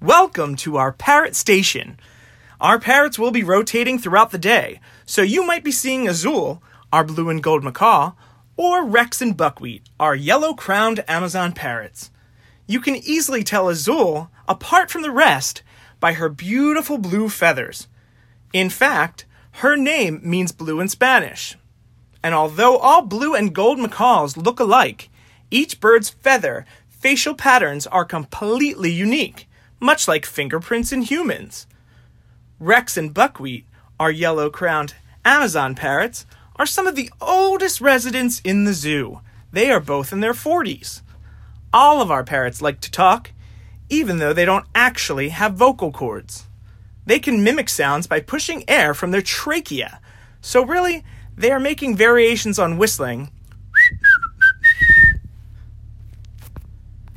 Welcome to our parrot station. Our parrots will be rotating throughout the day, so you might be seeing Azul, our blue and gold macaw, or Rex and Buckwheat, our yellow crowned Amazon parrots. You can easily tell Azul apart from the rest by her beautiful blue feathers. In fact, her name means blue in Spanish. And although all blue and gold macaws look alike, each bird's feather facial patterns are completely unique, much like fingerprints in humans. Rex and Buckwheat, our yellow crowned Amazon parrots, are some of the oldest residents in the zoo. They are both in their 40s. All of our parrots like to talk, even though they don't actually have vocal cords. They can mimic sounds by pushing air from their trachea, so really, they are making variations on whistling